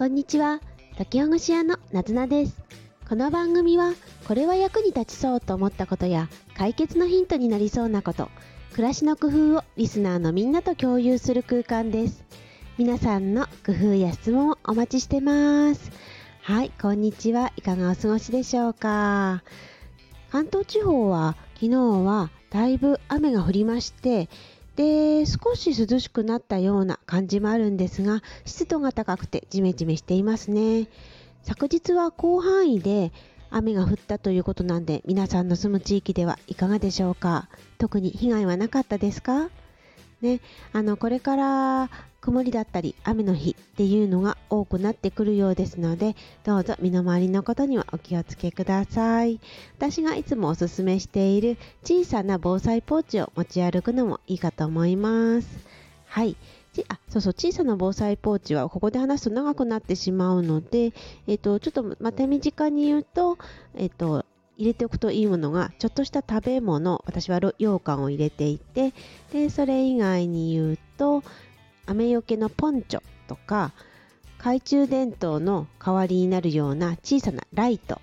こんにちは。解きほぐし屋のなずなです。この番組はこれは役に立ちそうと思ったことや解決のヒントになりそうなこと暮らしの工夫をリスナーのみんなと共有する空間です。皆さんの工夫や質問をお待ちしてます。はいこんにちはいかがお過ごしでしょうか。関東地方は昨日はだいぶ雨が降りましてで少し涼しくなったような感じもあるんですが湿度が高くてジメジメしていますね。昨日は広範囲で雨が降ったということなんで皆さんの住む地域ではいかがでしょうか？特に被害はなかったですか？ね、あのこれから曇りだったり雨の日っていうのが多くなってくるようですのでどうぞ身の回りのことにはお気をつけください。私がいつもおすすめしている小さな防災ポーチを持ち歩くのもいいかと思います。はい。あそうそう小さな防災ポーチはここで話すと長くなってしまうので、えっと、ちょっとまた身近に言うと、えっと、入れておくといいものがちょっとした食べ物私は羊羹を入れていてでそれ以外に言うと雨よけのポンチョとか懐中電灯の代わりになるような小さなライト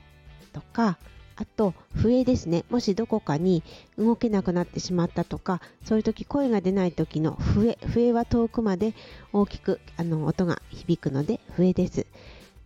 とかあと笛ですね。もしどこかに動けなくなってしまったとかそういう時声が出ない時の笛笛は遠くまで大きくあの音が響くので笛です。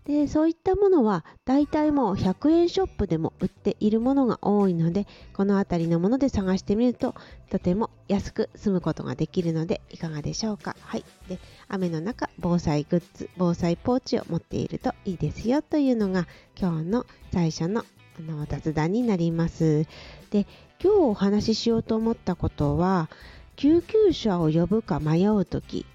でそういったものは大体もう100円ショップでも売っているものが多いのでこの辺りのもので探してみるととても安く済むことができるのでいかがでしょうか。はい。で雨の中防災グッズ防災ポーチを持っているといいですよというのが今日の最初のあの雑談になります。で今日お話ししようと思ったことは救急車を呼ぶか迷う時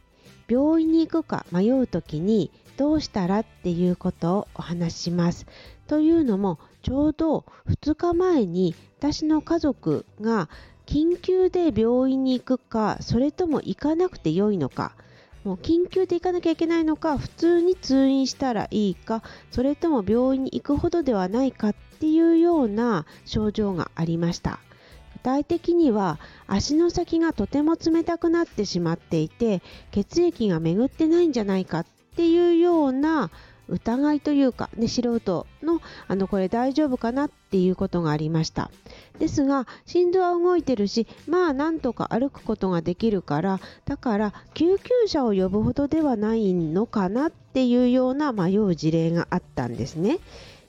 病院に行くか迷う時にどうしたらっていうことをお話しします。というのもちょうど2日前に私の家族が緊急で病院に行くかそれとも行かなくてよいのかもう緊急で行かなきゃいけないのか普通に通院したらいいかそれとも病院に行くほどではないかっていうような症状がありました具体的には足の先がとても冷たくなってしまっていて血液が巡ってないんじゃないかっていうような疑いというか、ね、素人のあのこれ大丈夫かなっていうことがありました。ですが心臓は動いてるしまあなんとか歩くことができるからだから救急車を呼ぶほどではないのかなっていうような迷う事例があったんですね。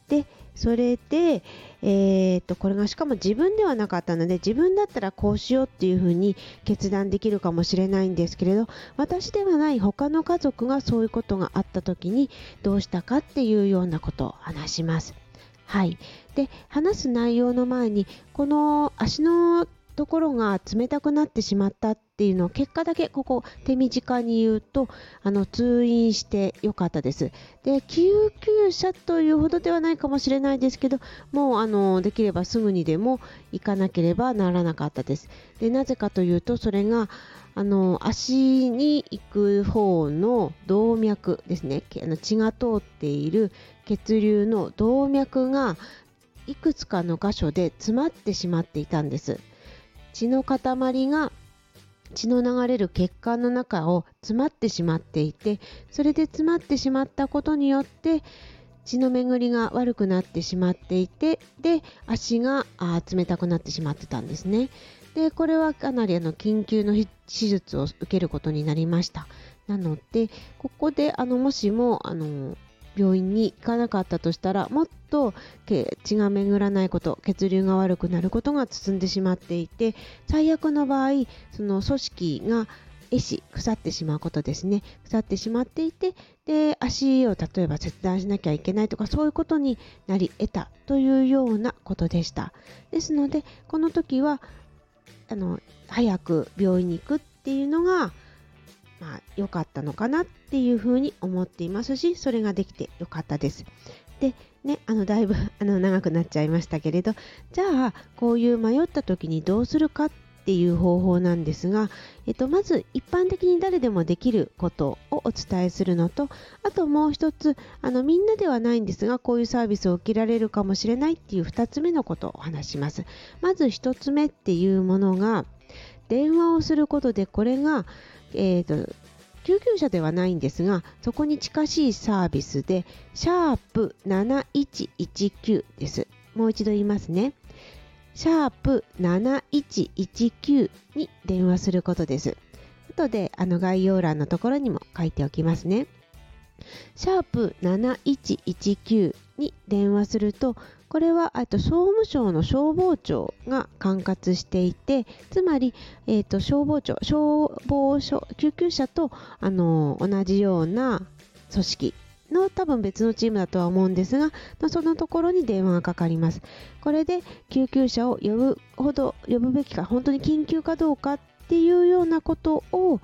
でそれで、えー、とこれがしかも自分ではなかったので自分だったらこうしようっていうふうに決断できるかもしれないんですけれど私ではない他の家族がそういうことがあった時にどうしたかっていうようなことを話します。はい、で話す内容の前にこの足のところが冷たくなってしまったっていうのを結果だけここ手短に言うとあの通院してよかったです。で救急車というほどではないかもしれないですけどもうあのできればすぐにでも行かなければならなかったです。でなぜかというとそれがあの足に行く方の動脈ですねあの血が通っている血流の動脈がいくつかの箇所で詰まってしまっていたんです。血の塊が血の流れる血管の中を詰まってしまっていてそれで詰まってしまったことによって血の巡りが悪くなってしまっていてで足があ冷たくなってしまってたんですね。でこれはかなりあの緊急の手術を受けることになりました。なのでここであのもしもあの病院に行かなかったとしたらもっと血が巡らないこと血流が悪くなることが進んでしまっていて最悪の場合その組織が壊死腐ってしまうことですね。腐ってしまっていてで足を例えば切断しなきゃいけないとかそういうことになり得たというようなことでした。ですのでこの時はあの早く病院に行くっていうのがまあ、良かったのかなっていうふうに思っていますし、それができて良かったです。で、ね、あの、だいぶあの長くなっちゃいましたけれど、じゃあ、こういう迷った時にどうするかっていう方法なんですが、えっと、まず一般的に誰でもできることをお伝えするのと、あともう一つ、あの、みんなではないんですが、こういうサービスを受けられるかもしれないっていう二つ目のことをお話します。まず一つ目っていうものが、電話をすることでこれが、えーと、救急車ではないんですがそこに近しいサービスでシャープ7119です。もう一度言いますね。シャープ7119に電話することです。後であの概要欄のところにも書いておきますね。シャープ7119に電話するとこれはと総務省の消防庁が管轄していてつまり、えーと、消防庁消防署救急車とあの同じような組織の多分別のチームだとは思うんですが、そのところに電話がかかります。これで救急車を呼ぶほど呼ぶべきか本当に緊急かどうかっていうようなことを、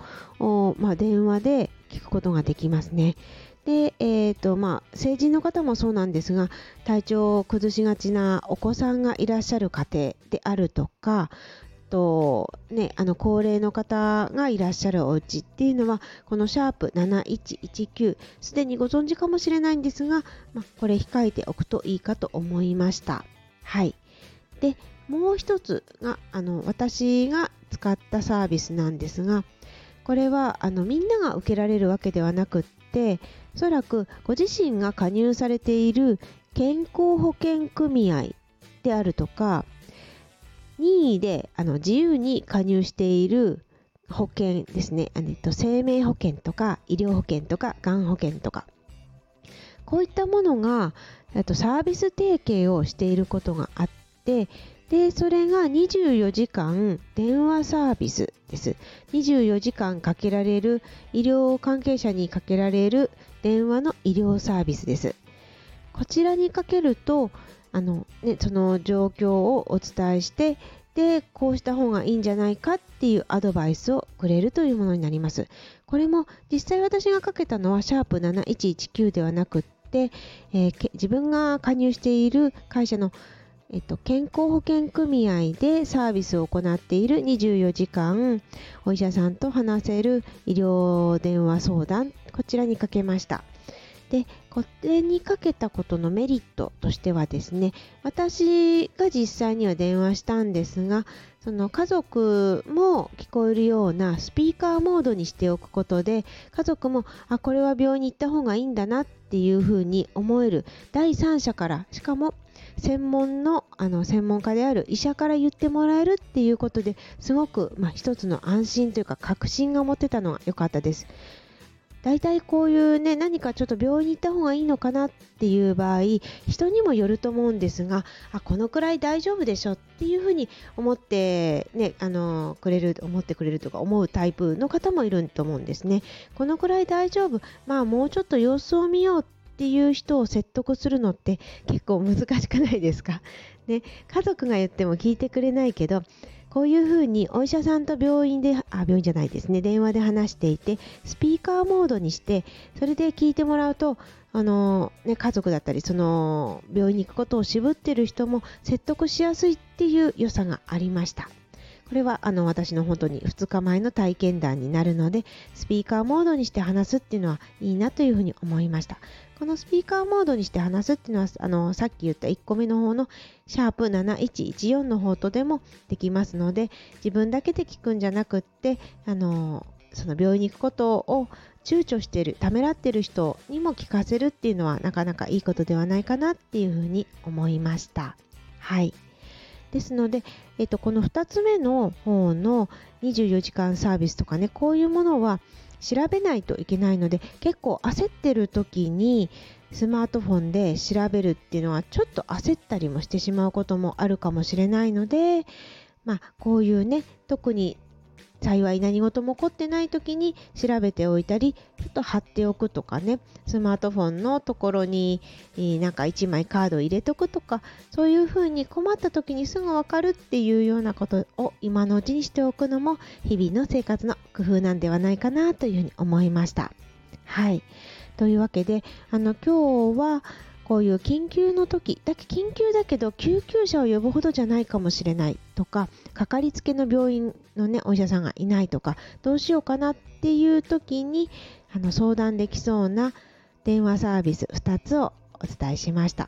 まあ、電話で聞くことができますね。で、えーとまあ、成人の方もそうなんですが体調を崩しがちなお子さんがいらっしゃる家庭であるとかと、ね、あの高齢の方がいらっしゃるお家っていうのはこのシャープ7119すでにご存知かもしれないんですが、まあ、これ控えておくといいかと思いました。はいでもう一つがあの私が使ったサービスなんですがこれはあのみんなが受けられるわけではなくっておそらくご自身が加入されている健康保険組合であるとか任意であの自由に加入している保険ですね、あのと生命保険とか医療保険とかがん保険とか。こういったものがとサービス提携をしていることがあってでそれが24時間電話サービスです。24時間かけられる医療関係者にかけられる電話の医療サービスです。こちらにかけるとあの、ね、その状況をお伝えしてでこうした方がいいんじゃないかっていうアドバイスをくれるというものになります。これも実際私がかけたのはシャープ7119ではなくって、えー、自分が加入している会社のえっと、健康保険組合でサービスを行っている24時間お医者さんと話せる医療電話相談こちらにかけました。でこれにかけたことのメリットとしてはですね私が実際には電話したんですがその家族も聞こえるようなスピーカーモードにしておくことで家族もあこれは病院に行った方がいいんだなっていうふうに思える第三者からしかも専門のあの専門家である医者から言ってもらえるっていうことですごく、まあ、一つの安心というか確信が持てたのが良かったです。大体こういうね何かちょっと病院に行った方がいいのかなっていう場合人にもよると思うんですがあこのくらい大丈夫でしょっていうふうに思ってねあのくれる思ってくれるとか思うタイプの方もいると思うんですねこのくらい大丈夫まあもうちょっと様子を見ようっていう人を説得するのって結構難しくないですか、ね、家族が言っても聞いてくれないけどこういうふうにお医者さんと病院であ病院じゃないですね電話で話していてスピーカーモードにしてそれで聞いてもらうとあの、ね、家族だったりその病院に行くことを渋ってる人も説得しやすいっていう良さがありました。これはあの私の本当に2日前の体験談になるのでスピーカーモードにして話すっていうのはいいなというふうに思いました。このスピーカーモードにして話すっていうのはあのさっき言った1個目の方のシャープ7114の方とでもできますので自分だけで聞くんじゃなくってあのその病院に行くことを躊躇しているためらっている人にも聞かせるっていうのはなかなかいいことではないかなっていうふうに思いました。はい。ですので、えっと、この2つ目の方の24時間サービスとかねこういうものは調べないといけないので結構焦ってる時にスマートフォンで調べるっていうのはちょっと焦ったりもしてしまうこともあるかもしれないので、まあ、こういうね特に幸い何事も起こってない時に調べておいたりちょっと貼っておくとかねスマートフォンのところに、なんか1枚カードを入れとくとかそういうふうに困った時にすぐ分かるっていうようなことを今のうちにしておくのも日々の生活の工夫なんではないかなというふうに思いました。はいというわけであの今日はこういう緊急の時だけ緊急だけど救急車を呼ぶほどじゃないかもしれないとかかかりつけの病院の、ね、お医者さんがいないとかどうしようかなっていう時にあの相談できそうな電話サービス2つをお伝えしました。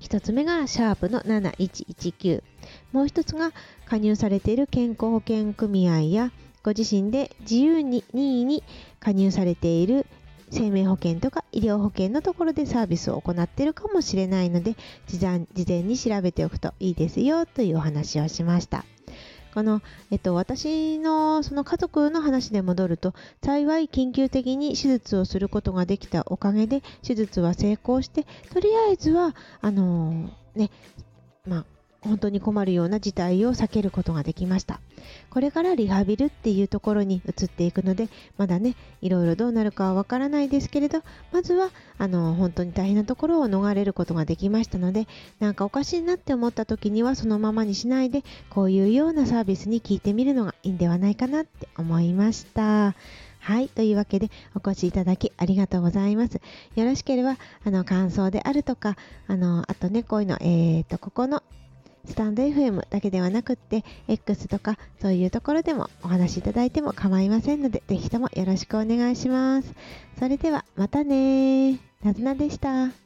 1つ目がシャープの7119もう1つが加入されている健康保険組合やご自身で自由に任意に加入されている生命保険とか医療保険のところでサービスを行っているかもしれないので事前事前に調べておくといいですよというお話をしました。この、えっと、私のその家族の話で戻ると幸い緊急的に手術をすることができたおかげで手術は成功してとりあえずはあのー、ねまあ本当に困るような事態を避けることができましたこれからリハビルっていうところに移っていくのでまだねいろいろどうなるかはわからないですけれどまずはあの本当に大変なところを逃れることができましたのでなんかおかしいなって思った時にはそのままにしないでこういうようなサービスに聞いてみるのがいいんではないかなって思いましたはい。というわけで、お越しいただきありがとうございます。よろしければ、あの、感想であるとか、あの、あとね、こういうの、えっ、ー、と、ここのスタンド FM だけではなくって X とかそういうところでもお話しいただいても構いませんのでぜひともよろしくお願いします。それではまたねなずなでした。